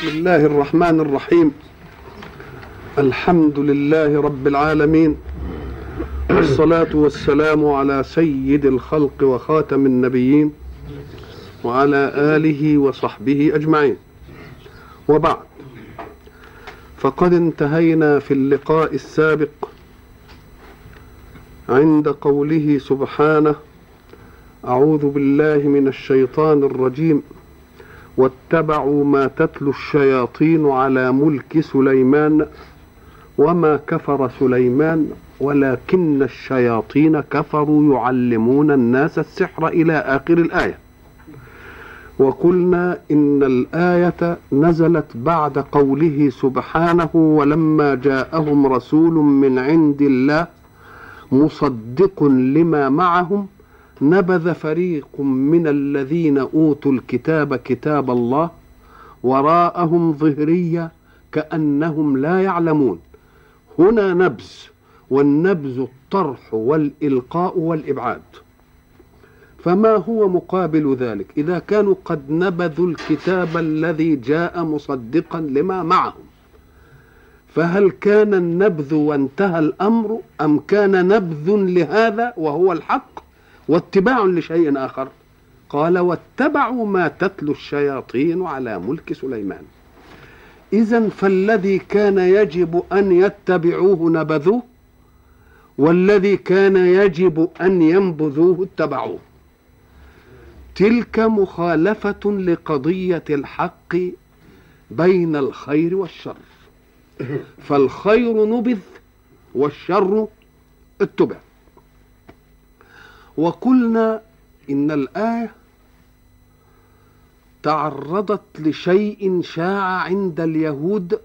بسم الله الرحمن الرحيم. الحمد لله رب العالمين. والصلاة والسلام على سيد الخلق وخاتم النبيين وعلى آله وصحبه أجمعين. وبعد. فقد انتهينا في اللقاء السابق عند قوله سبحانه أعوذ بالله من الشيطان الرجيم. واتبعوا ما تتلو الشياطين على ملك سليمان وما كفر سليمان ولكن الشياطين كفروا يعلمون الناس السحر إلى آخر الآية. وقلنا إن الآية نزلت بعد قوله سبحانه ولما جاءهم رسول من عند الله مصدق لما معهم نبذ فريق من الذين أوتوا الكتاب كتاب الله وراءهم ظهرية كأنهم لا يعلمون. هنا نبذ والنبذ الطرح والإلقاء والإبعاد. فما هو مقابل ذلك؟ إذا كانوا قد نبذوا الكتاب الذي جاء مصدقا لما معهم فهل كان النبذ وانتهى الأمر أم كان نبذ لهذا وهو الحق؟ واتباع لشيء آخر. قال واتبعوا ما تتلو الشياطين على ملك سليمان. إذا فالذي كان يجب أن يتبعوه نبذوه والذي كان يجب أن ينبذوه اتبعوه. تلك مخالفة لقضية الحق بين الخير والشر. فالخير نبذ والشر اتبع وقلنا إن الآية تعرضت لشيء شاع عند اليهود.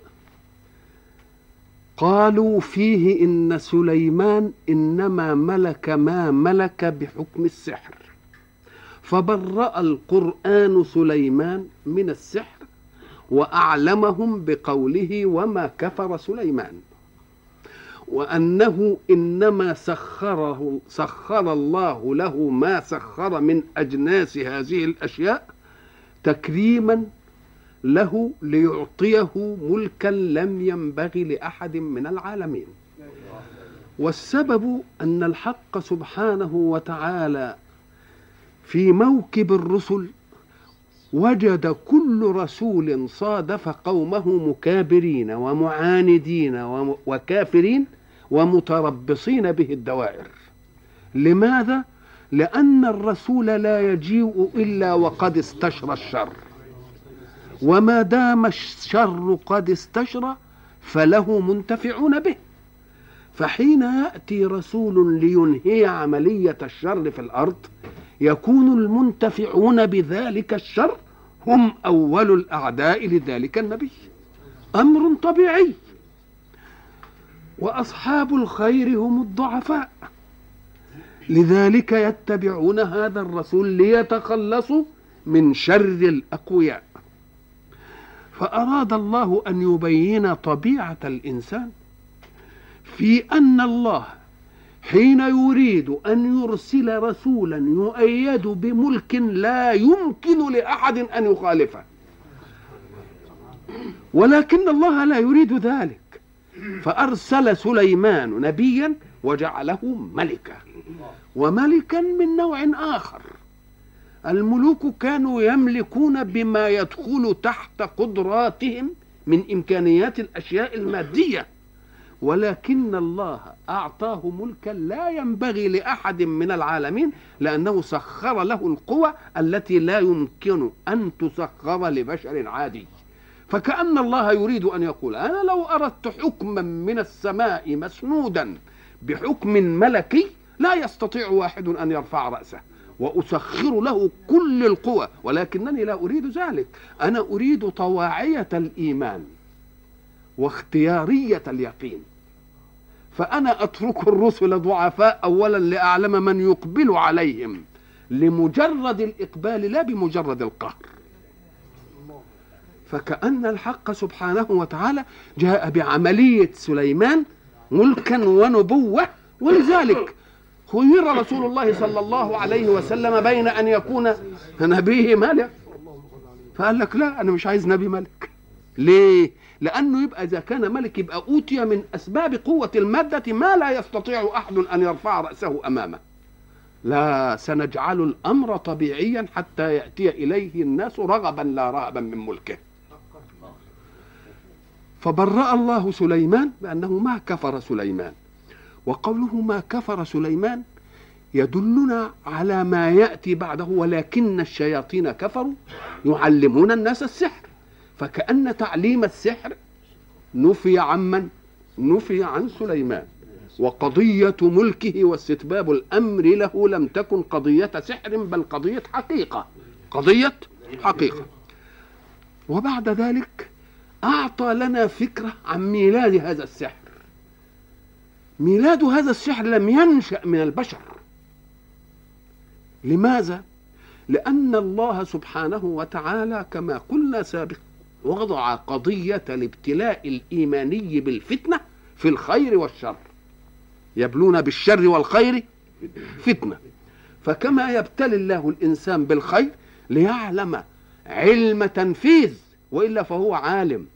قالوا فيه إن سليمان إنما ملك ما ملك بحكم السحر. فبرأ القرآن سليمان من السحر وأعلمهم بقوله وما كفر سليمان. وأنه إنما سخره سخر الله له ما سخر من أجناس هذه الأشياء تكريما له ليعطيه ملكا لم ينبغي لأحد من العالمين. والسبب أن الحق سبحانه وتعالى في موكب الرسل وجد كل رسول صادف قومه مكابرين ومعاندين وكافرين ومتربصين به الدوائر. لماذا؟ لأن الرسول لا يجيء إلا وقد استشرى الشر. وما دام الشر قد استشرى فله منتفعون به. فحين يأتي رسول لينهي عملية الشر في الأرض يكون المنتفعون بذلك الشر هم أول الأعداء لذلك النبي. أمر طبيعي. وأصحاب الخير هم الضعفاء. لذلك يتبعون هذا الرسول ليتخلصوا من شر الأقوياء. فأراد الله أن يبين طبيعة الإنسان في أن الله حين يريد أن يرسل رسولا يؤيد بملك لا يمكن لأحد أن يخالفه. ولكن الله لا يريد ذلك. فأرسل سليمان نبيا وجعله ملكا. وملكا من نوع آخر. الملوك كانوا يملكون بما يدخل تحت قدراتهم من إمكانيات الأشياء المادية. ولكن الله أعطاه ملكا لا ينبغي لأحد من العالمين لأنه سخر له القوى التي لا يمكن أن تسخر لبشر عادي. فكأن الله يريد أن يقول أنا لو أردت حكما من السماء مسنودا بحكم ملكي لا يستطيع واحد أن يرفع رأسه وأسخر له كل القوى ولكنني لا أريد ذلك. أنا أريد طواعية الإيمان واختيارية اليقين. فأنا أترك الرسل ضعفاء أولا لأعلم من يقبل عليهم لمجرد الإقبال لا بمجرد القهر. فكأن الحق سبحانه وتعالى جاء بعملية سليمان ملكا ونبوة ولذلك خير رسول الله صلى الله عليه وسلم بين أن يكون نبيه ملك فقال لك لا أنا مش عايز نبي ملك ليه؟ لأنه يبقى إذا كان ملك يبقى أوتي من أسباب قوة المادة ما لا يستطيع أحد أن يرفع رأسه أمامه. لا سنجعل الأمر طبيعيا حتى يأتي إليه الناس رغبا لا رهبا من ملكه. فبرأ الله سليمان بأنه ما كفر سليمان. وقوله ما كفر سليمان يدلنا على ما يأتي بعده ولكن الشياطين كفروا يعلمون الناس السحر. فكأن تعليم السحر نفي عمن نفي عن سليمان. وقضية ملكه واستتباب الأمر له لم تكن قضية سحر بل قضية حقيقة. قضية حقيقة. وبعد ذلك أعطى لنا فكرة عن ميلاد هذا السحر. ميلاد هذا السحر لم ينشأ من البشر. لماذا؟ لأن الله سبحانه وتعالى كما قلنا سابقا وضع قضية الابتلاء الإيماني بالفتنة في الخير والشر. يبلون بالشر والخير فتنة. فكما يبتلي الله الإنسان بالخير ليعلم علم تنفيذ وإلا فهو عالم.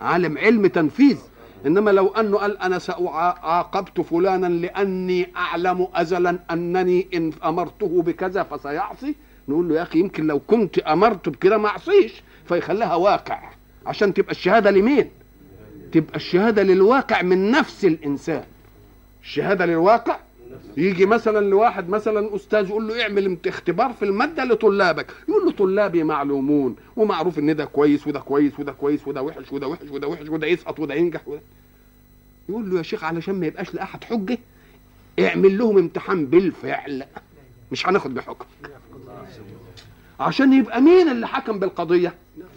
عالم علم تنفيذ. إنما لو أنه قال أنا سأعاقبت فلانا لأني أعلم ازلا أنني إن أمرته بكذا فسيعصي. نقول له يا أخي يمكن لو كنت امرته بكده ما أعصيش فيخليها واقع. عشان تبقى الشهادة لمين؟ تبقى الشهادة للواقع من نفس الإنسان. الشهادة للواقع؟ يجي مثلا لواحد مثلا أستاذ يقول له اعمل اختبار في المادة لطلابك. يقول له طلابي معلومون ومعروف إن ده كويس وده كويس وده كويس وده وحش وده وحش وده وحش وده يسقط وده ينجح وده. يقول له يا شيخ علشان ما يبقاش لأحد حجة اعمل لهم امتحان بالفعل. مش هناخد بحكم. عشان يبقى مين اللي حكم بالقضية؟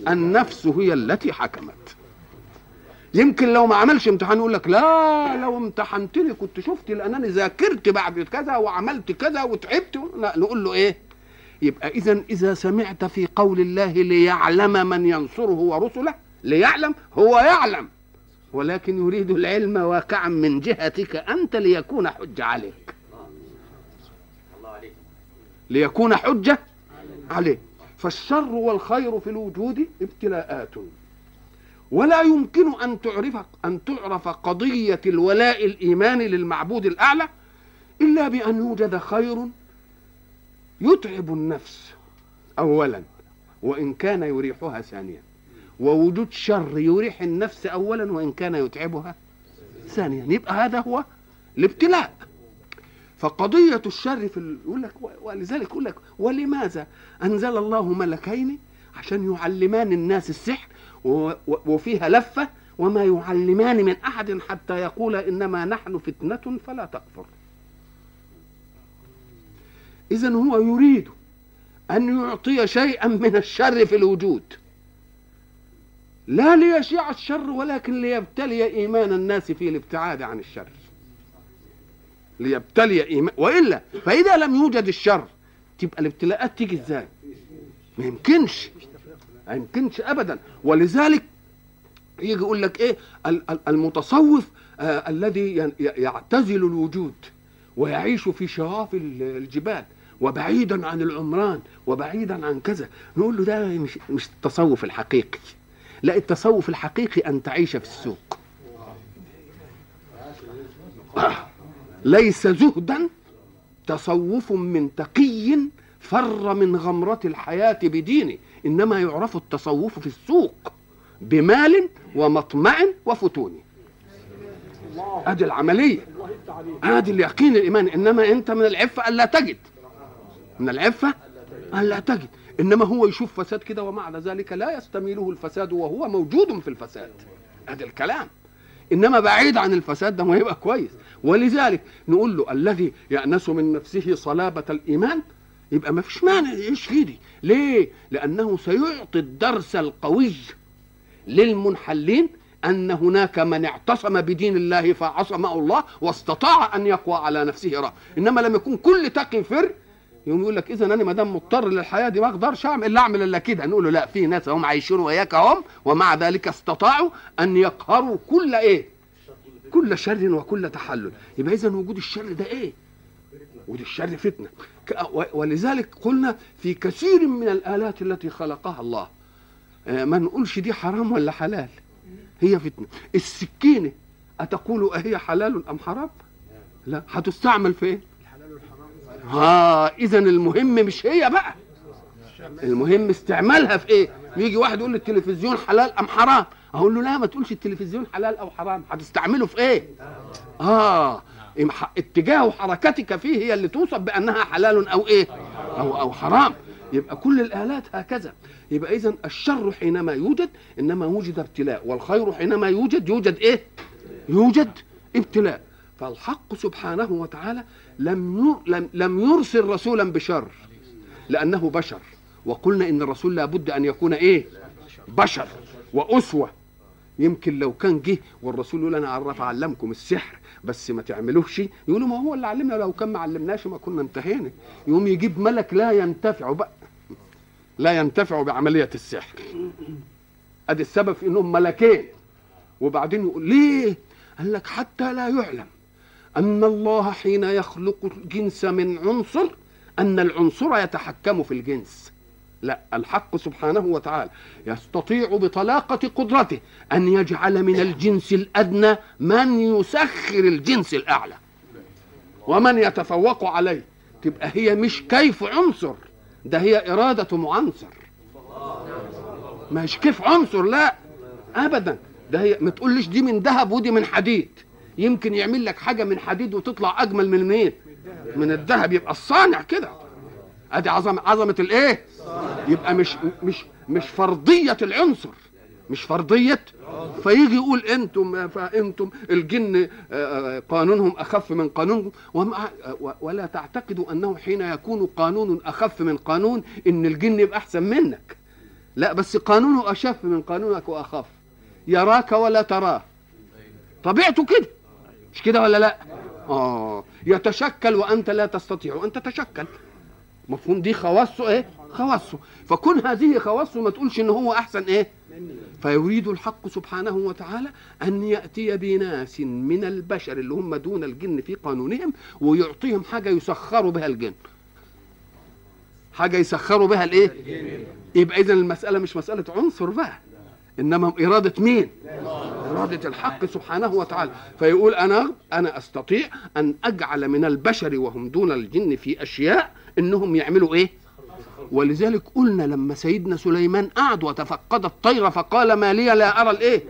النفس هي التي حكمت. يمكن لو ما عملش امتحان يقول لك لا لو امتحنتني كنت شفت لانني ذاكرت بعد كذا وعملت كذا وتعبت. لا نقول له إيه؟ يبقى اذا إذا سمعت في قول الله ليعلم من ينصره ورسله ليعلم هو يعلم. ولكن يريد العلم واقعا من جهتك أنت ليكون حجة عليك. ليكون حجة عليه. فالشر والخير في الوجود ابتلاءات. ولا يمكن أن تعرف أن تعرف قضية الولاء الايماني للمعبود الأعلى إلا بأن يوجد خير يتعب النفس اولا وإن كان يريحها ثانيا. ووجود شر يريح النفس اولا وإن كان يتعبها ثانيا. يبقى هذا هو الابتلاء. فقضية الشر في يقول لك ولذلك يقول لك ولماذا أنزل الله ملكين؟ عشان يعلمان الناس السحر وفيها لفة وما يعلمان من أحد حتى يقول إنما نحن فتنة فلا تكفر. إذا هو يريد أن يعطي شيئا من الشر في الوجود. لا ليشيع الشر ولكن ليبتلي إيمان الناس في الابتعاد عن الشر. ليبتلي إيمان وإلا فإذا لم يوجد الشر تبقى الابتلاءات تيجي إزاي؟ ما يمكنش ما يمكنش ابدا. ولذلك يجي يقول لك إيه؟ المتصوف آه الذي يعتزل الوجود ويعيش في شواف الجبال وبعيدا عن العمران وبعيدا عن كذا. نقول له ده مش مش التصوف الحقيقي. لا التصوف الحقيقي أن تعيش في السوق. آه. ليس زهدا تصوف من تقي فر من غمرة الحياة بدينه. إنما يعرف التصوف في السوق بمال ومطمع وفتون. أدي العملية. أدي اليقين الإيمان. إنما أنت من العفة ألا تجد. من العفة ألا تجد. إنما هو يشوف فساد كده ومع ذلك لا يستميله الفساد وهو موجود في الفساد. أدي الكلام. إنما بعيد عن الفساد ده ما يبقى كويس. ولذلك نقول له الذي يأنس من نفسه صلابة الإيمان يبقى ما فيش مانع يعيش دي ليه؟ لأنه سيعطي الدرس القوي للمنحلين أن هناك من اعتصم بدين الله فعصمه الله واستطاع أن يقوى على نفسه رأى. إنما لما يكون كل تقي فر يقوم يقول لك اذا أنا ما دام مضطر للحياة دي ما أقدرش أعمل إلا أعمل إلا كده. نقول له لا في ناس هم عايشون وياك هم ومع ذلك استطاعوا أن يقهروا كل إيه؟ كل شر وكل تحلل. يبقى اذا وجود الشر ده إيه؟ وجود الشر فتنة. ولذلك قلنا في كثير من الآلات التي خلقها الله آه، ما نقولش دي حرام ولا حلال. هي فتنة. السكينة أتقول أهي حلال أم حرام؟ لا. هتستعمل في إيه ها اذا المهم مش هي بقى. المهم استعمالها في إيه؟ يجي واحد يقول لي التلفزيون حلال أم حرام؟ أقول له لا ما تقولش التلفزيون حلال أو حرام هتستعمله في إيه؟ آه اتجاه حركتك فيه هي اللي توصف بأنها حلال أو إيه؟ أو أو حرام. يبقى كل الآلات هكذا. يبقى اذا الشر حينما يوجد إنما وجد ابتلاء والخير حينما يوجد يوجد إيه؟ يوجد ابتلاء. فالحق سبحانه وتعالى لم لم, يرسل رسولا بشر لأنه بشر. وقلنا إن الرسول لابد أن يكون إيه؟ بشر وأسوة. يمكن لو كان جه والرسول يقول أنا عرف اعلمكم السحر بس ما تعملوش. يقولوا ما هو اللي علمنا لو كان ما علمناش ما كنا انتهينا. يقوم يجيب ملك لا ينتفع بقى لا ينتفع بعملية السحر. أدي السبب في إنهم ملكين. وبعدين يقول ليه؟ قال لك حتى لا يعلم. أن الله حين يخلق الجنس من عنصر أن العنصر يتحكم في الجنس. لا الحق سبحانه وتعالى يستطيع بطلاقة قدرته أن يجعل من الجنس الأدنى من يسخر الجنس الأعلى. ومن يتفوق عليه تبقى هي مش كيف عنصر ده هي إرادة معنصر. مش كيف عنصر لا أبدا. ده هي ما تقولش دي من ذهب ودي من حديد. يمكن يعمل لك حاجة من حديد وتطلع أجمل من مين من الذهب يبقى الصانع كده. أدي عظمه عظمة الإيه؟ يبقى مش مش مش فرضية العنصر. مش فرضية. فيجي يقول أنتم فأنتم الجن آه، قانونهم أخف من قانونكم. ولا تعتقدوا أنه حين يكون قانون أخف من قانون إن الجن يبقى أحسن منك. لا بس قانونه أشف من قانونك وأخف. يراك ولا تراه. طبيعته كده. مش كده ولا لا؟ آه يتشكل وأنت لا تستطيع. ان تتشكل. مفهوم؟ دي خواصه إيه؟ خواصه. فكون هذه خواصه ما تقولش إن هو أحسن إيه؟ فيريد الحق سبحانه وتعالى أن يأتي بناس من البشر اللي هم دون الجن في قانونهم ويعطيهم حاجة يسخروا بها الجن. حاجة يسخروا بها الإيه؟ يبقى اذا المسألة مش مسألة عنصر بقى. إنما إرادة مين؟ إرادة الحق سبحانه وتعالى. فيقول أنا أنا أستطيع أن أجعل من البشر وهم دون الجن في أشياء إنهم يعملوا إيه؟ ولذلك قلنا لما سيدنا سليمان قعد وتفقد الطير فقال ما لي لا أرى الإيه؟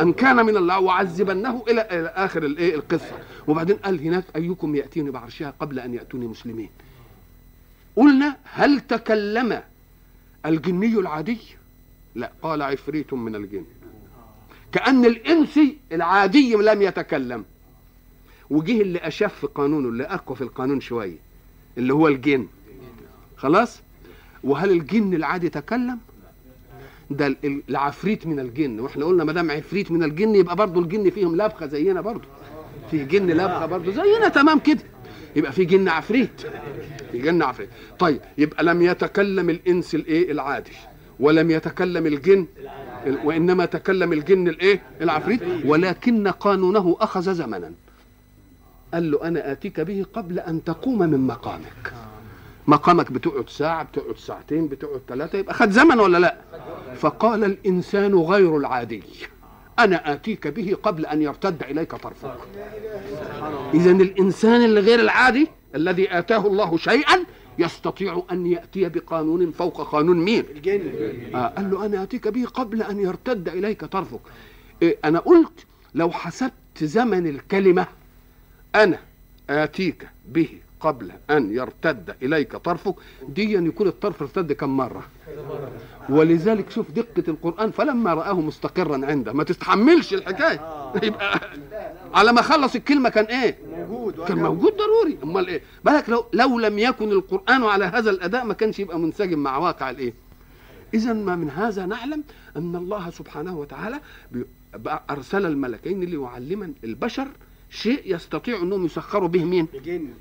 أن كان من الله وعذبنه إلى آخر الإيه؟ القصة. وبعدين قال هناك أيكم يأتيني بعرشها قبل أن يأتوني مسلمين. قلنا هل تكلم الجني العادي؟ لا قال عفريت من الجن. كأن الإنسي العادي لم يتكلم. وجه اللي أشف قانونه اللي أقوى في القانون شوية اللي هو الجن. خلاص؟ وهل الجن العادي تكلم ده ال- ال- العفريت من الجن. وإحنا قلنا ما دام عفريت من الجن يبقى برضه الجن فيهم لبخة زينا برضه في جن لبخة برضه زينا تمام كده. يبقى في جن عفريت. في جن عفريت. طيب يبقى لم يتكلم الإنس الإيه؟ العادي. ولم يتكلم الجن ال- وإنما تكلم الجن الإيه؟ العفريت. ولكن قانونه أخذ زمنا. قال له أنا آتيك به قبل أن تقوم من مقامك. مقامك بتقعد ساعة بتقعد ساعتين بتقعد ثلاثة يبقى خد زمن ولا لا؟ فقال الإنسان غير العادي. أنا آتيك به قبل أن يرتد إليك طرفك. إذا الإنسان اللي غير العادي الذي آتاه الله شيئا يستطيع أن يأتي بقانون فوق قانون مين الجن آه قال له أنا آتيك به قبل أن يرتد إليك طرفك. إيه أنا قلت لو حسبت زمن الكلمة أنا آتيك به قبل أن يرتد إليك طرفك دي أن يكون الطرف ارتد كم مرة؟ ولذلك شوف دقة القرآن فلما رآه مستقرا عنده. ما تستحملش الحكاية. يبقى على ما خلص الكلمة كان إيه؟ موجود كان موجود ضروري. أمال إيه؟ بالك لو لو لم يكن القرآن على هذا الأداء ما كانش يبقى منسجم مع واقع الإيه؟ اذا ما من هذا نعلم أن الله سبحانه وتعالى أرسل الملكين ليعلما البشر شيء يستطيع أنهم يسخروا به مين؟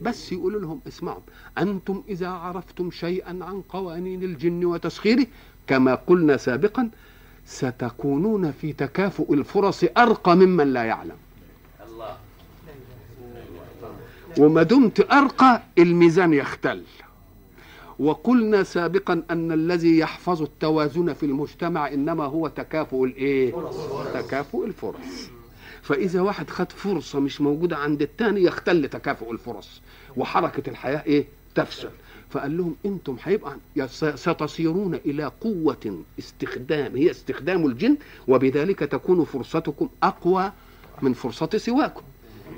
بس يقولوا لهم اسمعوا أنتم إذا عرفتم شيئا عن قوانين الجن وتسخيره كما قلنا سابقا ستكونون في تكافؤ الفرص أرقى ممن لا يعلم. وما دمت أرقى الميزان يختل. وقلنا سابقا أن الذي يحفظ التوازن في المجتمع إنما هو تكافؤ الإيه؟ تكافؤ الفرص. فإذا واحد خد فرصة مش موجودة عند الثاني يختل تكافؤ الفرص وحركة الحياة إيه؟ تفشل. فقال لهم أنتم هيبقى ستصيرون إلى قوة استخدام هي استخدام الجن وبذلك تكون فرصتكم أقوى من فرصة سواكم.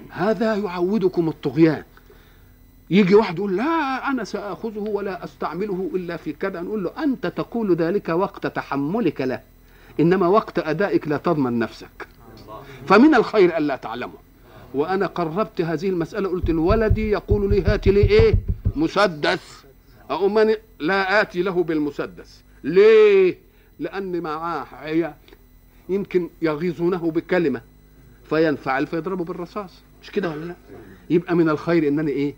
هذا يعودكم الطغيان. يجي واحد يقول لا أنا سأخذه ولا أستعمله إلا في كذا. نقول له أنت تقول ذلك وقت تحملك له إنما وقت أدائك لا تضمن نفسك. فمن الخير الا تعلمه وأنا قربت هذه المسألة قلت لولدي يقول لي هات لي إيه؟ مسدس. أؤمن لا آتي له بالمسدس. ليه؟ لأن معاه يمكن يغيظونه بكلمة فينفعل فيضربه بالرصاص. مش كده ولا لا؟ يبقى من الخير إنني إيه؟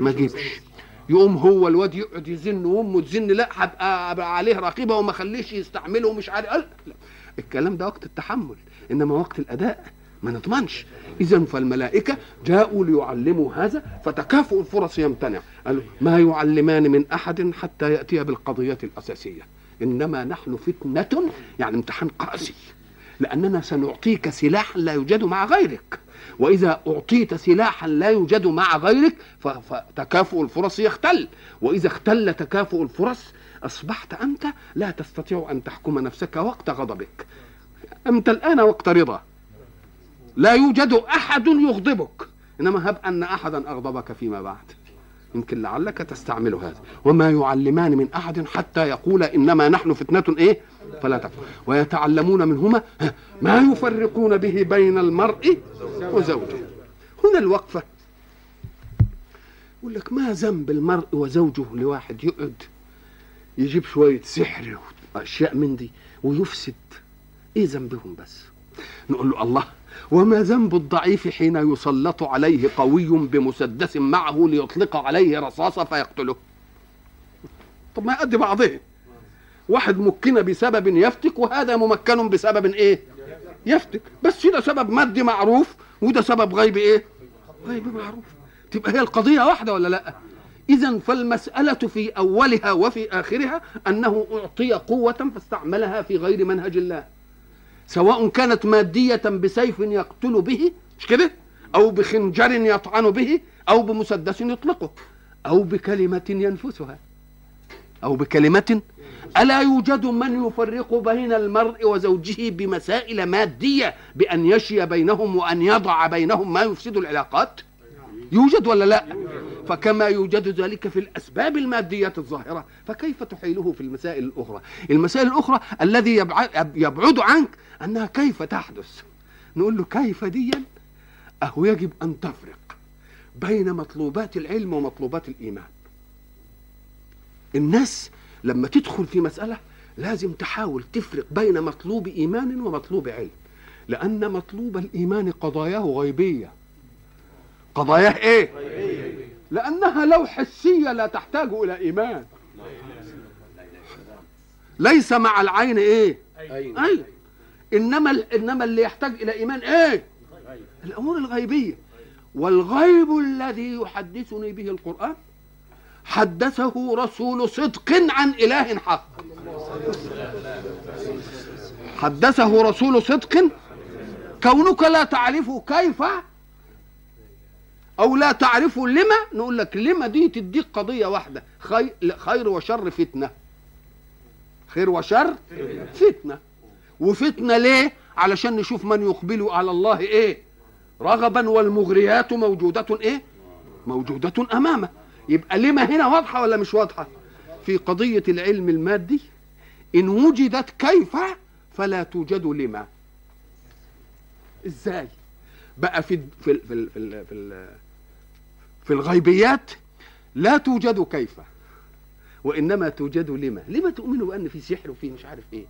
ما أجيبش. يقوم هو الواد يقعد يزن وأمه تزن لا هبقى عليه رقيبة وما خليش يستعمله ومش عارف لا. الكلام ده وقت التحمل. إنما وقت الأداء ما نضمنش. اذا فالملائكة جاءوا ليعلموا هذا فتكافؤ الفرص يمتنع. قالوا ما يعلمان من أحد حتى ياتي بالقضية الأساسية. إنما نحن فتنة يعني امتحان قاسي. لأننا سنعطيك سلاحا لا يوجد مع غيرك. وإذا أعطيت سلاحا لا يوجد مع غيرك فتكافؤ الفرص يختل. وإذا اختل تكافؤ الفرص أصبحت أنت لا تستطيع أن تحكم نفسك وقت غضبك. أنت الآن وقت رضا. لا يوجد أحد يغضبك. إنما هب أن أحدا أغضبك فيما بعد. يمكن لعلك تستعمل هذا. وما يعلمان من أحد حتى يقول إنما نحن فتنة إيه؟ فلا تكفر ويتعلمون منهما ما يفرقون به بين المرء وزوجه. هنا الوقفة. يقول لك ما ذنب المرء وزوجه لواحد يقعد يجيب شوية سحر وأشياء من دي ويفسد. إيه ذنبهم بس؟ نقول له الله وما ذنب الضعيف حين يسلط عليه قوي بمسدس معه ليطلق عليه رصاصة فيقتله. طب ما يؤدي بعضه. واحد مكن بسبب يفتك وهذا ممكن بسبب إيه؟ يفتك. بس ده سبب مادي معروف وده سبب غيب إيه؟ غيب معروف. تبقى هي القضية واحدة ولا لأ؟ إذا فالمسألة في أولها وفي آخرها أنه أعطي قوة فاستعملها في غير منهج الله. سواء كانت مادية بسيف يقتل به مش كده؟ أو بخنجر يطعن به أو بمسدس يطلقه أو بكلمة ينفسها أو بكلمة ألا يوجد من يفرق بين المرء وزوجه بمسائل مادية بأن يشي بينهم وأن يضع بينهم ما يفسد العلاقات؟ يوجد ولا لا؟ فكما يوجد ذلك في الأسباب المادية الظاهرة فكيف تحيله في المسائل الأخرى؟ المسائل الأخرى الذي يبعد عنك أنها كيف تحدث؟ نقول له كيف ديا؟ أهو يجب أن تفرق بين مطلوبات العلم ومطلوبات الإيمان. الناس لما تدخل في مسألة لازم تحاول تفرق بين مطلوب إيمان ومطلوب علم لأن مطلوب الإيمان قضاياه غيبية. قضاياه إيه؟ لأنها لو حسية لا تحتاج إلى إيمان ليس مع العين إيه؟ أي إنما إنما اللي يحتاج إلى إيمان إيه؟ الأمور الغيبية والغيب الذي يحدثني به القرآن حدثه رسول صدق عن إله حق حدثه رسول صدق كونك لا تعرف كيف أو لا تعرف لما؟ نقول لك لما دي تديك قضية واحدة. خير, خير وشر فتنة. خير وشر فتنة. وفتنة ليه؟ علشان نشوف من يقبل على الله إيه؟ رغبا والمغريات موجودة إيه؟ موجودة أمامه. يبقى لما هنا واضحة ولا مش واضحة؟ في قضية العلم المادي إن وجدت كيف فلا توجد لما. إزاي؟ بقى في في في في, في, في الغيبيات لا توجد كيف وإنما توجد لما؟ لما تؤمنوا بأن في سحر وفي مش عارف إيه؟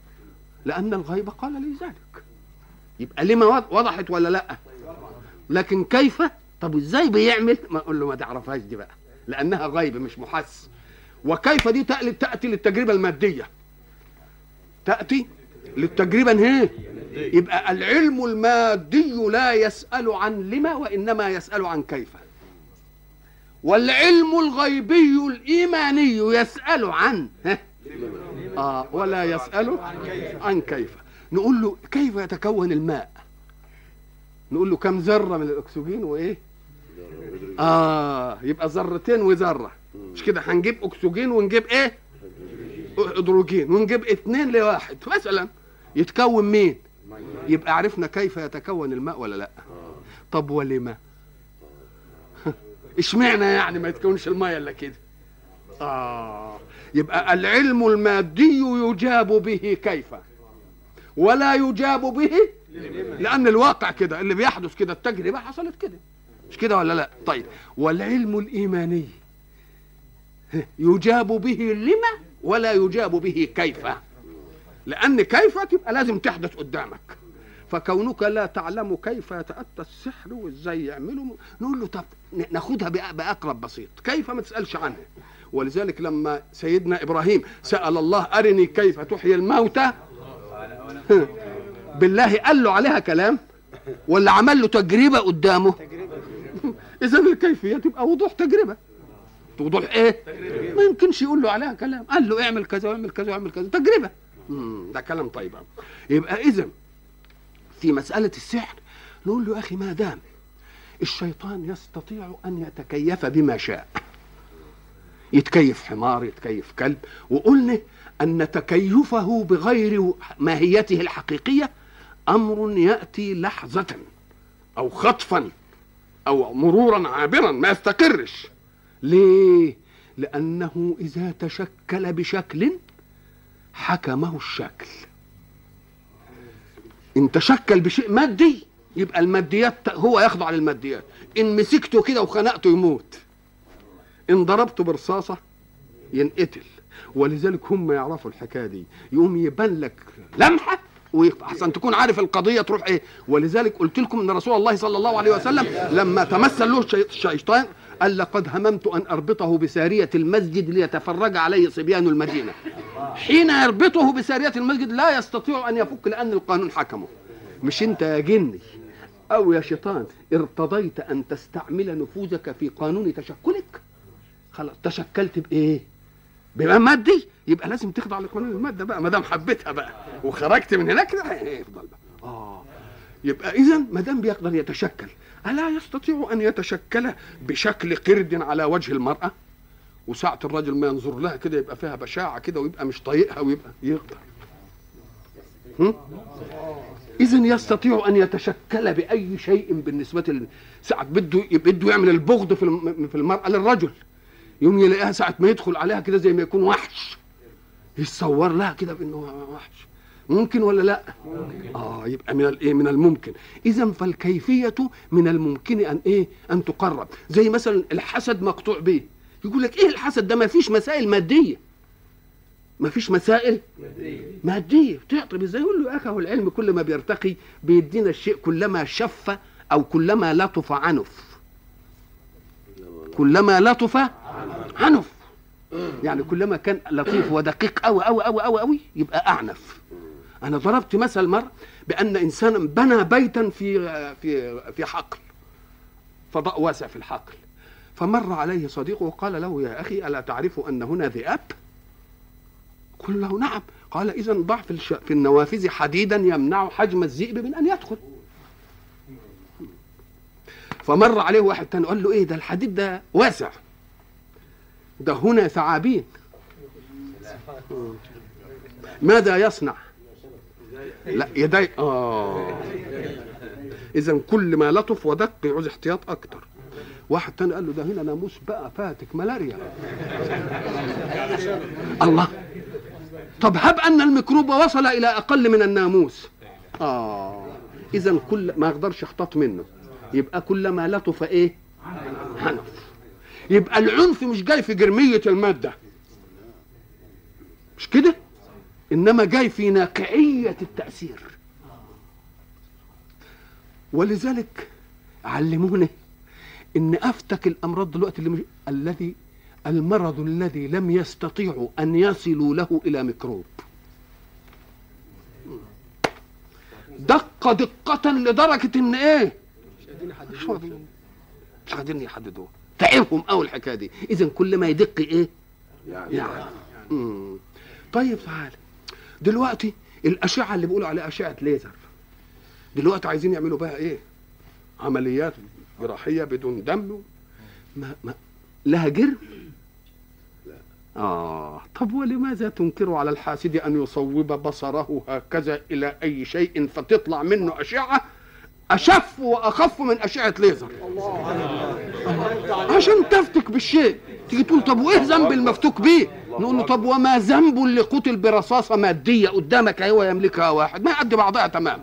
لأن الغيب قال لي ذلك. يبقى لما وضحت ولا لأ؟ لكن كيف؟ طب إزاي بيعمل؟ ما أقول له ما تعرفهاش دي بقى لأنها غيب مش محس. وكيف دي تأتي للتجربة المادية؟ تأتي للتجربة هي يبقى العلم المادي لا يسأل عن لما وإنما يسأل عن كيف. والعلم الغيبي الإيماني يسأل عن ها؟ آه ولا يسأل عن كيف. نقول له كيف يتكون الماء؟ نقول له كم ذرة من الأكسجين وإيه؟ آه يبقى ذرتين وذرة. مش كده؟ هنجيب أكسجين ونجيب إيه؟ هيدروجين. ونجيب اتنين لواحد. مثلا يتكون مين؟ يبقى عرفنا كيف يتكون الماء ولا لأ. طب ولما؟ اشمعنى يعني ما يتكونش الماء إلا كده؟ آه يبقى العلم المادي يجاب به كيف؟ ولا يجاب به لأن الواقع كده اللي بيحدث كده التجربة حصلت كده. مش كده ولا لا؟ طيب والعلم الإيماني يجاب به لما ولا يجاب به كيف؟ لأن كيف تبقى لازم تحدث قدامك. فكونك لا تعلم كيف يتأتى السحر وازاي يعملوا نقول له طب ناخدها بأقرب بسيط. كيف ما تسألش عنها. ولذلك لما سيدنا إبراهيم سأل الله أرني كيف تحيي الموتى؟ بالله قال له عليها كلام؟ ولا عمل له تجربة قدامه؟ اذا الكيفية تبقى وضوح تجربة. وضوح إيه؟ ما يمكنش يقول له عليها كلام. قال له اعمل كذا واعمل كذا واعمل كذا. تجربة. مم. ده كلام طيب يبقى اذا في مسألة السحر. نقول له يا أخي ما دام الشيطان يستطيع أن يتكيف بما شاء. يتكيف حمار يتكيف كلب. وقلنا أن تكيفه بغير ماهيته الحقيقية أمر يأتي لحظة أو خطفا أو مرورا عابرا ما يستقرش. ليه؟ لأنه إذا تشكل بشكل حكمه الشكل. إن تشكل بشيء مادي يبقى الماديات هو يخضع للماديات. إن مسكته كده وخنقته يموت. إن ضربته برصاصة ينقتل. ولذلك هم يعرفوا الحكاية دي. يقوم يبان لك لمحة واحسن تكون عارف القضية تروح إيه. ولذلك قلت لكم إن رسول الله صلى الله عليه وسلم لما تمثل له الشيطان قال لقد هممت أن أربطه بسارية المسجد ليتفرج عليه صبيان المدينة. حين يربطه بسارية المسجد لا يستطيع أن يفك لأن القانون حكمه. مش أنت يا جني؟ أو يا شيطان ارتضيت أن تستعمل نفوذك في قانون تشكلك؟ خلاص تشكلت بإيه؟ بما مادي؟ يبقى لازم تخضع لقانون المادة بقى ما دام حبيتها بقى. وخرجت من هناك يفضل بقى. آه يبقى اذا ما دام بيقدر يتشكل ألا يستطيع أن يتشكل بشكل قرد على وجه المرأة؟ وساعة الراجل ما ينظر لها كده يبقى فيها بشاعة كده ويبقى مش طايقها ويبقى يقدر إذا يستطيع أن يتشكل بأي شيء بالنسبة ل... ساعة بده بده يعمل البغض في في المرأة للرجل. يوم يلاقيها ساعة ما يدخل عليها كده زي ما يكون وحش. يتصور لها كده بأنه وحش. ممكن ولا لا؟ آه يبقى من الايه؟ من الممكن. اذا فالكيفية من الممكن أن إيه؟ أن تقرب، زي مثلا الحسد مقطوع به. يقول لك إيه الحسد ده؟ ما فيش مسائل مادية. ما فيش مسائل مادية تعطي إزاي؟ يقول له يا أخي هو العلم كل ما بيرتقي بيدينا الشيء كلما شف أو كلما لطف عنف. كلما لطف عنف. يعني كلما كان لطيف ودقيق قوي قوي قوي قوي قوي يبقى أعنف. أنا ضربت مثل مرة بأن انسانا بنى بيتا في في في حقل فضاء واسع في الحقل. فمر عليه صديقه وقال له يا أخي ألا تعرف أن هنا ذئاب؟ قل له نعم. قال إذا ضع في, الش... في النوافذ حديدا يمنع حجم الذئب من أن يدخل. فمر عليه واحد تاني قال له إيه ده الحديد ده واسع. ده هنا ثعابين. ماذا يصنع؟ لا يدي آه. اذا كل ما لطف ودق يعوز احتياط أكتر. واحد تاني قال له ده هنا ناموس بقى فاتك ملاريا. الله. طب هب أن الميكروب وصل إلى أقل من الناموس. آه. اذا كل ما أقدرش احتاط منه. يبقى كلما لطف إيه؟ عنف. يبقى العنف مش جاي في جرمية المادة. مش كده؟ إنما جاي في ناقعية التأثير. ولذلك علمونا إن أفتك الأمراض دلوقتي اللي مش... الذي المرض الذي لم يستطيعوا أن يصلوا له إلى ميكروب. دق دقة لدرجة إن إيه؟ مش قادرين يحددوه. مش قادرين يحددوه تعبهم قوي الحكاية دي. اذا كل ما يدق إيه؟ يعني, يعني. مم. طيب تعالى دلوقتي الأشعة اللي بيقولوا عليها أشعة ليزر دلوقتي عايزين يعملوا بها إيه؟ عمليات جراحية بدون دم. ما ما لها جرم؟ آه طب ولماذا تنكر على الحاسد أن يصوب بصره هكذا إلى أي شيء فتطلع منه أشعة؟ أشف وأخف من أشعة ليزر. عشان تفتك بالشيء تيجي تقول طب وإيه ذنب المفتوك به نقول له طب وما ذنب اللي قتل برصاصة مادية قدامك؟ هو يملكها واحد. ما يعدي بعضها تمام.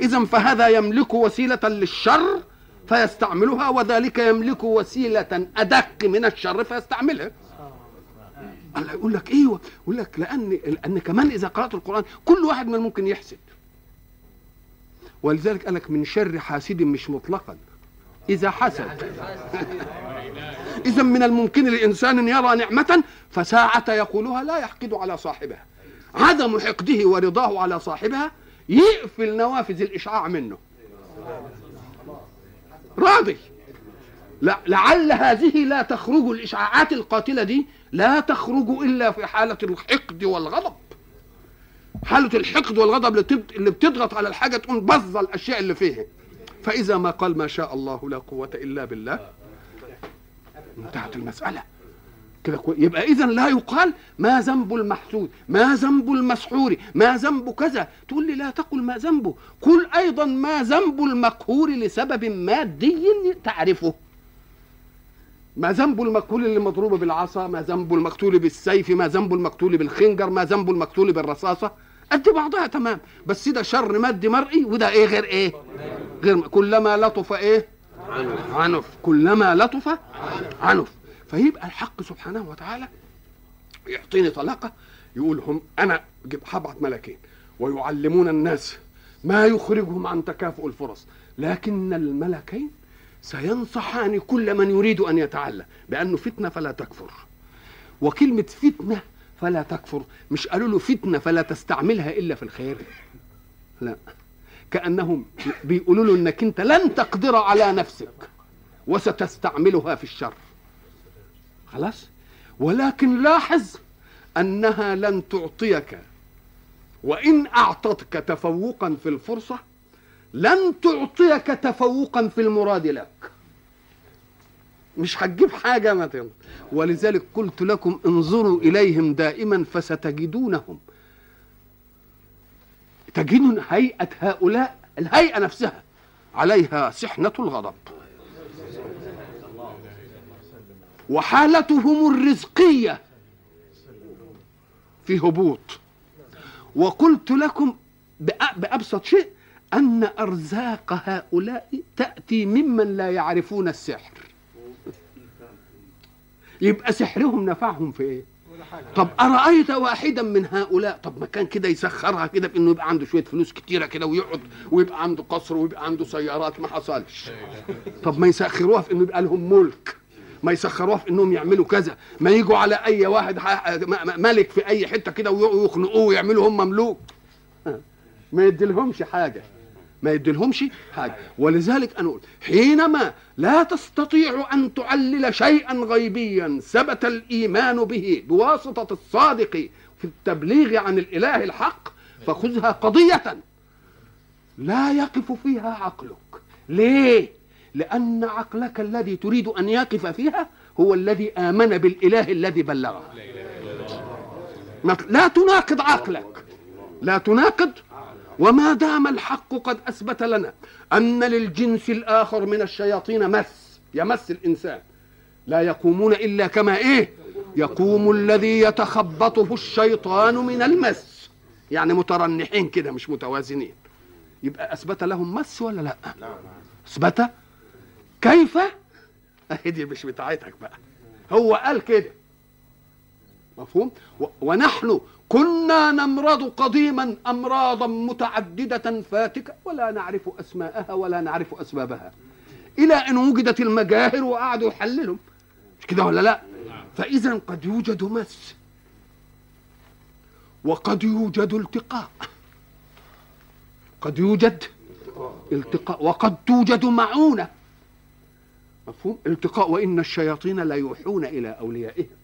إذا فهذا يملك وسيلة للشر فيستعملها وذلك يملك وسيلة أدق من الشر فيستعملها الله يقول لك إيوه يقول لك لأن لأن كمان إذا قرأت القرآن كل واحد من ممكن يحسد. ولذلك قال لك من شر حاسد مش مطلقا. إذا حسد. إذا من الممكن لإنسان أن يرى نعمة فساعة يقولها لا يحقد على صاحبها. عدم حقده ورضاه على صاحبها يقفل نوافذ الإشعاع منه. راضي. لعل هذه لا تخرج الإشعاعات القاتلة دي لا تخرج إلا في حالة الحقد والغضب. حالة الحقد والغضب اللي بتضغط على الحاجة تقوم بظ الأشياء اللي فيها. فإذا ما قال ما شاء الله لا قوة إلا بالله انتهت المسألة. كده يبقى اذا لا يقال ما ذنب المحسود ما ذنب المسحور ما ذنب كذا. تقول لي لا تقل ما ذنبه قل أيضا ما ذنب المقهور لسبب مادي تعرفه. ما ذنب المقتول اللي مضروب بالعصا ما ذنب المقتول بالسيف ما ذنب المقتول بالخنجر ما ذنب المقتول بالرصاصة. قد بعضها تمام. بس ده شر مادي مرئي وده إيه غير إيه؟ غير كلما لطف إيه؟ عنف. كلما لطف عنف. فيبقى الحق سبحانه وتعالى يعطيني طلاقة يقول هم أنا هبعت ملكين ويعلمون الناس ما يخرجهم عن تكافؤ الفرص. لكن الملكين سينصحان كل من يريد أن يتعلم بانه فتنة فلا تكفر. وكلمة فتنة فلا تكفر. مش قالوا له فتنة فلا تستعملها إلا في الخير. لا. كأنهم بيقولوا له إنك أنت لن تقدر على نفسك وستستعملها في الشر. خلاص؟ ولكن لاحظ أنها لن تعطيك. وإن أعطتك تفوقا في الفرصة لن تعطيك تفوقا في المراد لك. مش هتجيب حاجة مثلا ولذلك قلت لكم انظروا إليهم دائما فستجدونهم. تجدون هيئة هؤلاء؟ الهيئة نفسها عليها سحنة الغضب. وحالتهم الرزقية في هبوط. وقلت لكم بأبسط شيء أن أرزاق هؤلاء تأتي ممن لا يعرفون السحر. يبقى سحرهم نفعهم في إيه؟ طب أرأيت واحدا من هؤلاء؟ طب ما كان كده يسخرها كده بأنه يبقى عنده شوية فلوس كتيرة كده ويقعد ويبقى عنده قصر ويبقى عنده سيارات ما حصلش. طب ما يسخروها في أنه يبقى لهم ملك. ما يسخروها في إنهم يعملوا كذا. ما يجوا على أي واحد ملك في أي حتة كده ويخنقوه ويعملوا هم مملوك. ما يديلهمش حاجة. ما يديلهمش حاجة. ولذلك أنا أقول حينما لا تستطيع أن تعلل شيئا غيبيا ثبت الإيمان به بواسطة الصادق في التبليغ عن الإله الحق فخذها قضية. لا يقف فيها عقلك. ليه؟ لأن عقلك الذي تريد أن يقف فيها هو الذي آمن بالإله الذي بلغه. لا تناقض عقلك. لا تناقض وما دام الحق قد أثبت لنا أن للجنس الآخر من الشياطين مس يمس الإنسان. لا يقومون إلا كما إيه؟ يقوم الذي يتخبطه الشيطان من المس. يعني مترنحين كده مش متوازنين. يبقى أثبت لهم مس ولا لا؟ أثبت؟ كيف؟ دي مش بتاعتك بقى. هو قال كده. مفهوم؟ ونحن كنا نمرض قديما أمراضا متعددة فاتكة ولا نعرف أسماءها ولا نعرف أسبابها. إلى أن وجدت المجاهر وقعدوا يحللهم مش كده ولا لا؟ فإذا قد يوجد مس. وقد يوجد التقاء. قد يوجد التقاء. وقد توجد معونة. مفهوم؟ التقاء وإن الشياطين لا يوحون إلى أوليائهم.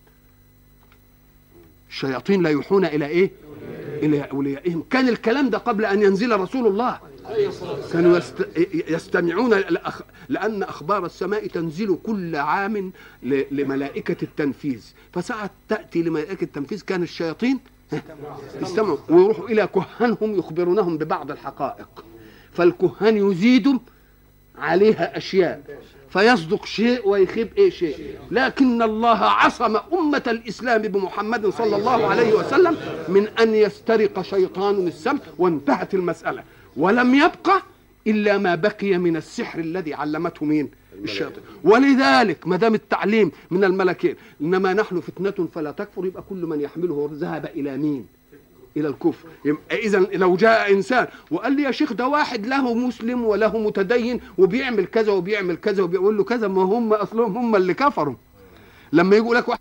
الشياطين لا يوحون إلى إيه؟ إلى أوليائهم. كان الكلام ده قبل أن ينزل رسول الله. كانوا يست... يستمعون الأخ... لأن أخبار السماء تنزل كل عام ل... لملائكة التنفيذ. فساعة تأتي لملائكة التنفيذ كان الشياطين يستمعوا ويروحوا إلى كهانهم يخبرونهم ببعض الحقائق. فالكهان يزيد عليها أشياء. فيصدق شيء ويخيب إيه شيء. لكن الله عصم أمة الإسلام بمحمد صلى الله عليه وسلم من أن يسترق شيطان السمع وانتهت المسألة. ولم يبقى إلا ما بقي من السحر الذي علمته مين؟ الشيطان ولذلك ما دام التعليم من الملكين إنما نحن فتنة فلا تكفر يبقى كل من يحمله ذهب إلى مين؟ إلى الكفر. اذا لو جاء إنسان وقال لي يا شيخ ده واحد له مسلم وله متدين وبيعمل كذا وبيعمل كذا وبيقول له كذا ما هم أصلهم هم اللي كفروا. لما يقول لك واحد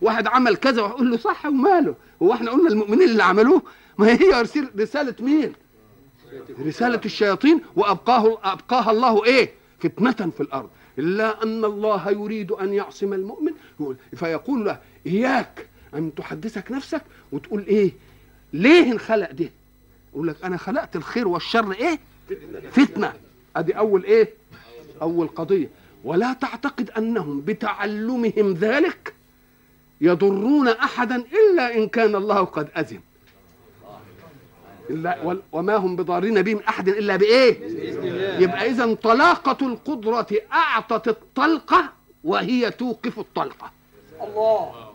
واحد عمل كذا ويقول له صح وماله. هو إحنا قلنا المؤمنين اللي عملوه؟ ما هي رساله مين؟ رسالة الشياطين وابقاه أبقاها الله إيه؟ فتنة في الأرض. إلا أن الله يريد أن يعصم المؤمن. فيقول له إياك. أن تحدثك نفسك وتقول إيه؟ ليه انخلق ده يقول لك أنا خلقت الخير والشر إيه؟ فتنة. أدي أول إيه؟ أول قضية. ولا تعتقد أنهم بتعلمهم ذلك يضرون أحدا إلا إن كان الله قد أذن. إلا وما هم بضارين به من أحد إلا بإيه؟ يبقى اذا طلاقة القدرة أعطت الطلقة وهي توقف الطلقة. الله.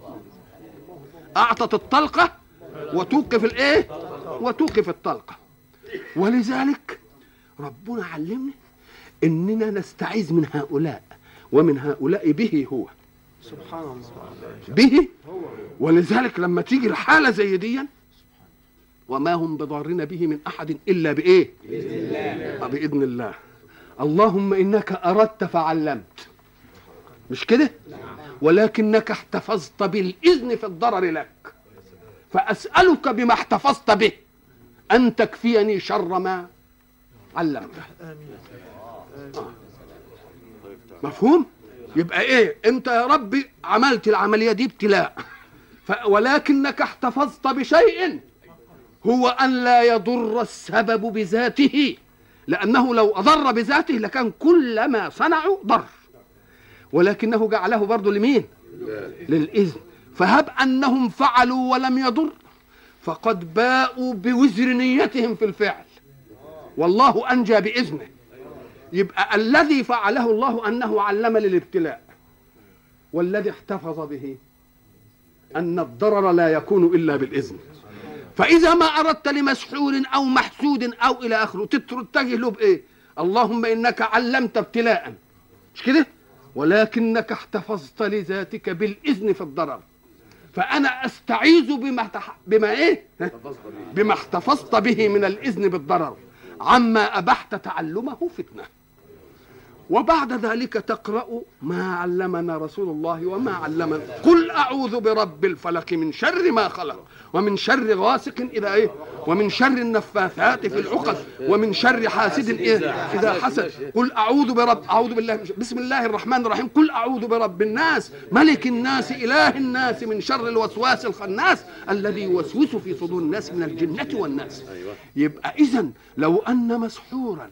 أعطت الطلقة وتوقف الإيه؟ وتوقف الطلقة. ولذلك ربنا علمنا إننا نستعيذ من هؤلاء ومن هؤلاء به هو. سبحان الله به؟ ولذلك لما تيجي الحالة زي دي وما هم بضارين به من أحد إلا بإيه؟ باذن الله بإذن الله. اللهم إنك أردت فعلمت. مش كده؟ ولكنك احتفظت بالإذن في الضرر لك. فأسألك بما احتفظت به. أن تكفيني شر ما علمته. مفهوم؟ يبقى إيه؟ أنت يا ربي عملت العملية دي ابتلاء. ولكنك احتفظت بشيء هو أن لا يضر السبب بذاته. لأنه لو أضر بذاته لكان كل ما صنعوا ضر. ولكنه جعله برضه لمين؟ للإذن. فهب أنهم فعلوا ولم يضر. فقد باءوا بوزر نيتهم في الفعل. والله أنجى بإذنه. يبقى الذي فعله الله أنه علم للابتلاء. والذي احتفظ به. أن الضرر لا يكون إلا بالإذن. فإذا ما أردت لمسحور أو محسود أو إلى آخره تتجه له بإيه؟ اللهم إنك علمت ابتلاء. مش كده؟ ولكنك احتفظت لذاتك بالإذن في الضرر. فأنا أستعيذ بما, بما إيه؟ بما احتفظت به من الإذن بالضرر. عما أبحت تعلمه فتنة. وبعد ذلك تقرأ ما علمنا رسول الله وما علمنا. قل أعوذ برب الفلق من شر ما خلق. ومن شر غاسق إذا إيه؟ ومن شر النفاثات في العقد ومن شر حاسد إيه؟ إذا حسد. قل أعوذ برب أعوذ بالله بسم الله الرحمن الرحيم. قل أعوذ برب الناس ملك الناس إله الناس من شر الوسواس الخناس الذي يوسوس في صدور الناس من الجنة والناس. يبقى إذا لو أن مسحورا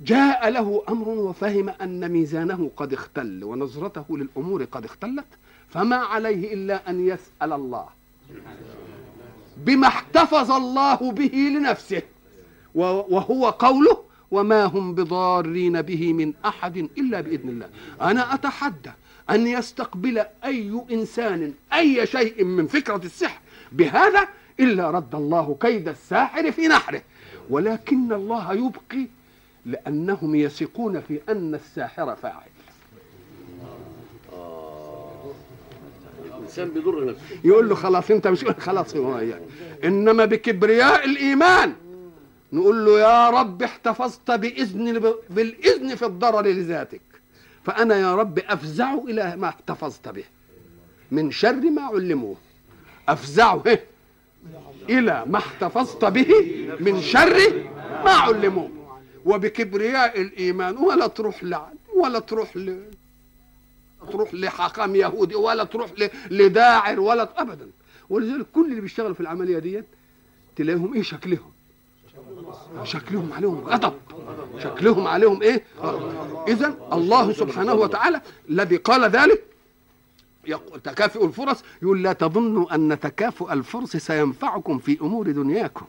جاء له أمر وفهم أن ميزانه قد اختل ونظرته للأمور قد اختلت فما عليه إلا أن يسأل الله بما احتفظ الله به لنفسه وهو قوله وما هم بضارين به من أحد إلا بإذن الله. أنا أتحدى أن يستقبل أي إنسان أي شيء من فكرة السحر بهذا إلا رد الله كيد الساحر في نحره. ولكن الله يبقي لأنهم يثقون في أن الساحر فاعل. الإنسان بيضر نفسه. يقول له خلاص أنت مش خلاص هو يعني. إنما بكبرياء الإيمان. نقول له يا رب احتفظت بإذن بالإذن في الضرر لذاتك. فأنا يا رب أفزع إلى ما احتفظت به. من شر ما علموه. أفزعه إلى ما احتفظت به من شر ما علموه. وبكبرياء الإيمان ولا تروح لعن ولا تروح ل تروح لحاكم يهودي ولا تروح. لداعر ولا ابدا. ولذلك كل اللي بيشتغلوا في العملية ديت تلاقيهم إيه؟ شكلهم. شكلهم عليهم غضب. شكلهم عليهم إيه؟ اذا الله سبحانه وتعالى الذي قال ذلك تكافؤ الفرص يقول لا تظنوا أن تكافؤ الفرص سينفعكم في أمور دنياكم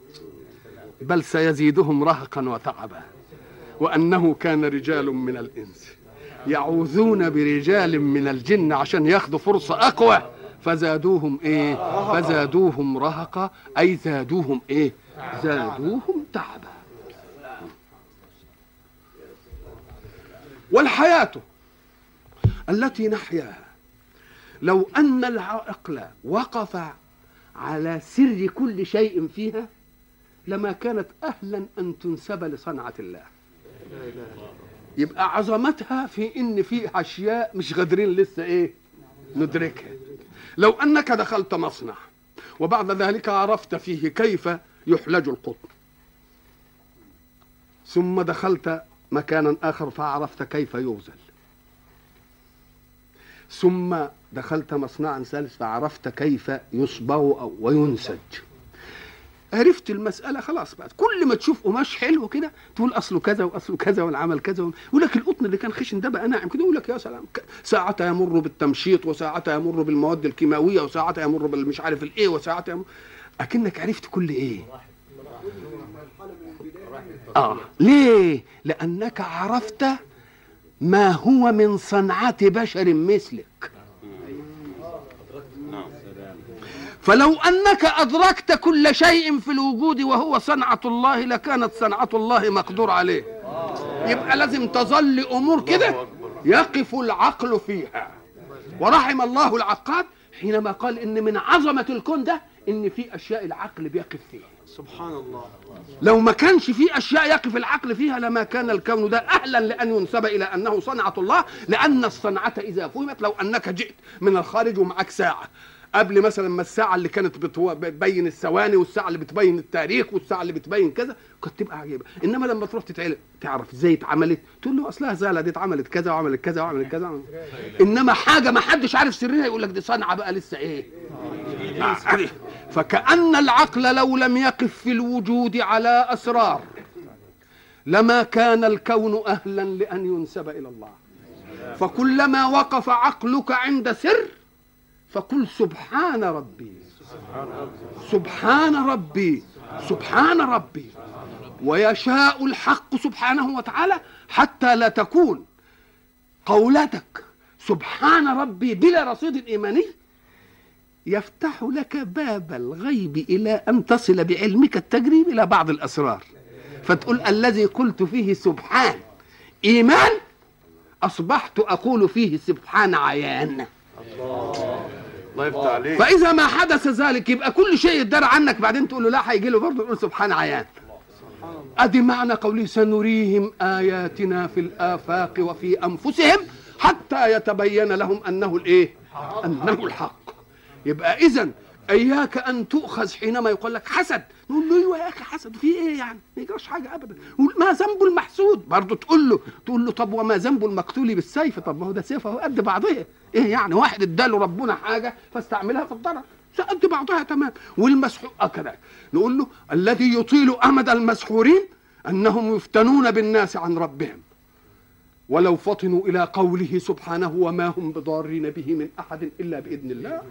بل سيزيدهم رهقا وتعبا وأنه كان رجال من الإنس. يعوذون برجال من الجن عشان ياخذوا فرصة أقوى. فزادوهم إيه؟ فزادوهم رهقا أي زادوهم إيه؟ زادوهم تعبا. والحياة التي نحياها. لو أن العقل وقف على سر كل شيء فيها لما كانت أهلا أن تنسب لصنعة الله. يبقى عظمتها في إن في أشياء مش قادرين لسه إيه؟ ندركها. لو أنك دخلت مصنع وبعد ذلك عرفت فيه كيف يحلج القطن. ثم دخلت مكانا آخر فعرفت كيف يغزل. ثم دخلت مصنعا ثالث فعرفت كيف يصبغ وينسج. عرفت المسألة خلاص بقى كل ما تشوف قماش حلو كده تقول أصله كذا وأصله كذا والعمل كذا يقول لك القطن اللي كان خشن ده بقى ناعم كده يقول لك يا سلام ساعتها يمر بالتمشيط وساعتها يمر بالمواد الكيماوية وساعتها يمر بالمش عارف الإيه وساعتها يمر أكنك عرفت كل إيه. آه ليه؟ لأنك عرفت ما هو من صنعة بشر مثلك. فلو أنك أدركت كل شيء في الوجود وهو صنعة الله لكانت صنعة الله مقدور عليه. يبقى لازم تظل أمور كده يقف العقل فيها. ورحم الله العقاد حينما قال إن من عظمة الكون ده إن في أشياء العقل بيقف فيها. سبحان الله. لو ما كانش في أشياء يقف العقل فيها لما كان الكون ده أهلا لأن ينسب إلى أنه صنعة الله لأن الصنعة إذا فهمت لو أنك جئت من الخارج ومعك ساعة. قبل مثلا ما الساعة اللي كانت. بتبين الثواني والساعة اللي بتبين التاريخ والساعة اللي بتبين كذا كانت تبقى عجيبة إنما لما تروح تتعلم تعرف إزاي اتعملت تقول له أصلها زالة دي اتعملت كذا وعملت كذا وعملت كذا وعملت. إنما حاجة ما حدش عارف سرها يقول لك دي صنعة بقى لسه إيه آه. فكأن العقل لو لم يقف في الوجود على أسرار لما كان الكون أهلا لأن ينسب إلى الله فكلما وقف عقلك عند سر فقل سبحان ربي. سبحان ربي. سبحان ربي. ويشاء الحق سبحانه وتعالى حتى لا تكون قولتك سبحان ربي بلا رصيد إيماني يفتح لك باب الغيب إلى أن تصل بعلمك التجريب إلى بعض الأسرار. فتقول الذي قلت فيه سبحان. إيمان؟ أصبحت أقول فيه سبحان عيان. الله يفتح عليك. فإذا ما حدث ذلك يبقى كل شيء يدار عنك بعدين تقول له لا هيجي له برضه تقول سبحان عيان. أدي معنى قوله سنريهم آياتنا في الآفاق وفي أنفسهم حتى يتبين لهم أنه الإيه؟ أنه الحق. يبقى اذا إياك أن تؤخذ حينما يقول لك حسد. نقول له أيوه يا أخي حسد. في إيه يعني؟ ما يجراش حاجة ابدا. ما ذنب المحسود؟ برضه تقول له تقول له طب وما ذنب المقتول بالسيف؟ طب ما هو ده سيف أهو. قد بعضها. إيه يعني؟ واحد اداله ربنا حاجة فاستعملها في الضرر. قد بعضها تمام. والمسحور كذلك. نقول له الذي يطيل أمد المسحورين أنهم يفتنون بالناس عن ربهم. ولو فطنوا إلى قوله سبحانه وما هم بضارين به من أحد إلا بإذن الله.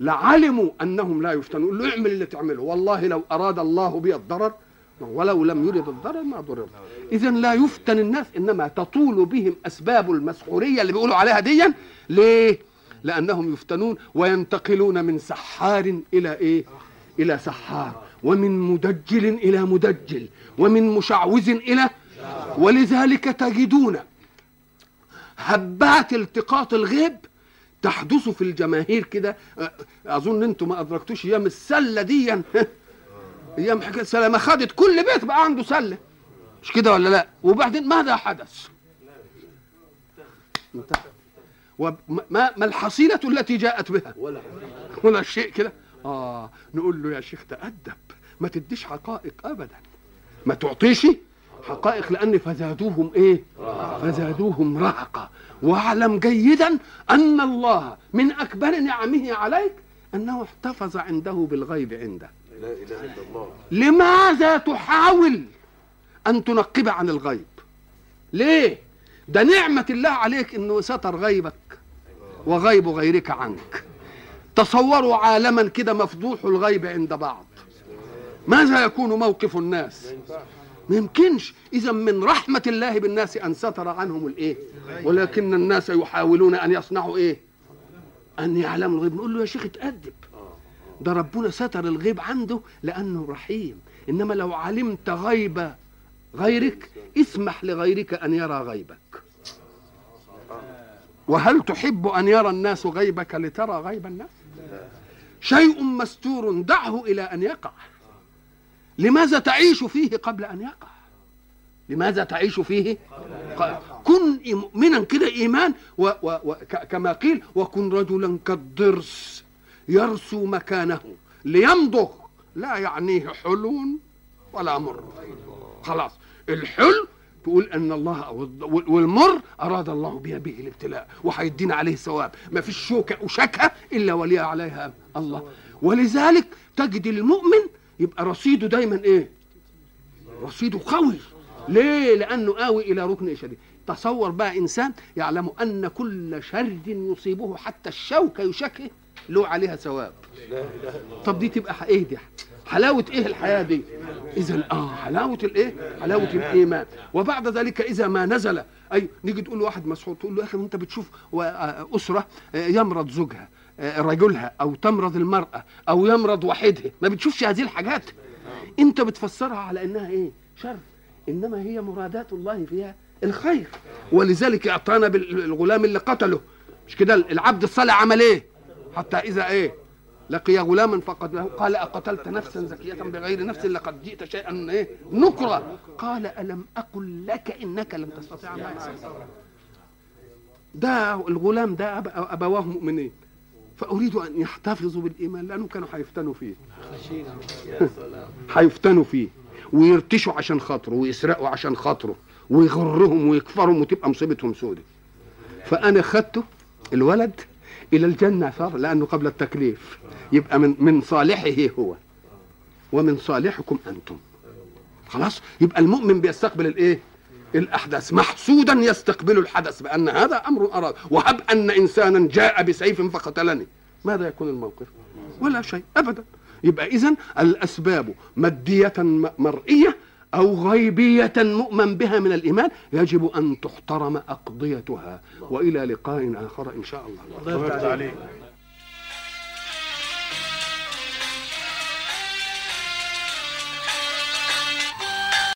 لعلموا أنهم لا يفتنون. له اعمل اللي تعمله. والله لو أراد الله بي الضرر ولو لم يرد الضرر ما ضرر. اذا لا يفتن الناس إنما تطول بهم أسباب المسحورية اللي بيقولوا عليها ديا. ليه؟ لأنهم يفتنون وينتقلون من سحار إلى إيه؟ إلى سحار. ومن مدجل إلى مدجل. ومن مشعوذ إلى ولذلك تجدون هبات التقاط الغيب تحدث في الجماهير كده أظن أنتم ما أدركتوش أيام السلة دي أيام حكاية السلة ما خدت كل بيت بقى عنده سلة. مش كده ولا لا؟ وبعدين ماذا حدث؟ انتهى وما ما الحصيلة التي جاءت بها؟ ولا ولا شيء كده؟ آه نقول له يا شيخ تأدب ما تديش حقائق ابدا. ما تعطيش حقائق لأن فزادوهم إيه؟ فزادوهم رهقا واعلم جيدا أن الله من أكبر نعمه عليك أنه احتفظ عنده بالغيب عنده. لا إله إلا الله. لماذا تحاول أن تنقب عن الغيب؟ ليه؟ ده نعمة الله عليك إنه ستر غيبك وغيب غيرك عنك. تصوروا عالما كده مفضوح الغيب عند بعض. ماذا يكون موقف الناس؟ ما يمكنش إذا من رحمة الله بالناس أن ستر عنهم الإيه؟ ولكن الناس يحاولون أن يصنعوا إيه؟ أن يعلموا الغيب. نقول له يا شيخ اتأدب. ده ربنا ستر الغيب عنده لأنه رحيم. إنما لو علمت غيب غيرك اسمح لغيرك أن يرى غيبك. وهل تحب أن يرى الناس غيبك لترى غيب الناس؟ شيء مستور دعه إلى أن يقع. لماذا تعيش فيه قبل أن يقع؟ لماذا تعيش فيه؟ كن مؤمنا كده إيمان و و و كما قيل وكن رجلا كالضرس يرسو مكانه ليمضغ لا يعنيه حلو ولا مر. خلاص الحلو تقول أن الله وال- والمر أراد الله بها به الابتلاء وهيدينا عليه ثواب ما فيش شوكة وشكه إلا ولي عليها الله. ولذلك تجد المؤمن يبقى رصيده دايما إيه؟ رصيده قوي. ليه؟ لأنه قوي إلى ركن شديد تصور بقى إنسان يعلم أن كل شر يصيبه حتى الشوكة يشكه له عليها ثواب. طب دي تبقى إيه دي؟ حلاوة إيه الحياة دي؟ إذا آه حلاوة الإيه؟ حلاوة الإيمان. وبعد ذلك إذا ما نزل أي نيجي تقول لواحد مسحور تقول له يا أخي أنت بتشوف آه، أسرة آه، يمرض زوجها. رجلها أو تمرض المرأة أو يمرض وحيدها ما بتشوفش هذه الحاجات. أنت بتفسرها على إنها إيه؟ شر. إنما هي مرادات الله فيها الخير. ولذلك أعطانا بالغلام اللي قتله. مش كده؟ العبد الصالح عمل إيه؟ حتى إذا إيه؟ لقي غلاما فقد له قال أقتلت نفسا زكية بغير نفس لقد جئت شيئا إيه؟ نكرا قال ألم أقل لك إنك لن تستطيع ده الغلام ده أب- أبواه مؤمنين. فأريد أن يحتفظوا بالإيمان لأنه كانوا هيفتنوا فيه. هيفتنوا فيه. ويرتشوا عشان خاطره ويسرقوا عشان خاطره ويغرهم ويكفرهم وتبقى مصيبتهم سودة. فأنا خدته الولد إلى الجنة صار لأنه قبل التكليف. يبقى من من صالحه هو. ومن صالحكم أنتم. خلاص؟ يبقى المؤمن بيستقبل الإيه؟ الأحداث محسودا يستقبل الحدث بأن هذا أمر أراد. وهب أن إنسانا جاء بسيف فقتلني. ماذا يكون الموقف؟ ولا شيء ابدا. يبقى اذا الأسباب مادية م- مرئية أو غيبية مؤمن بها من الإيمان يجب أن تحترم أقضيتها. وإلى لقاء آخر إن شاء الله. الله يفتح عليك.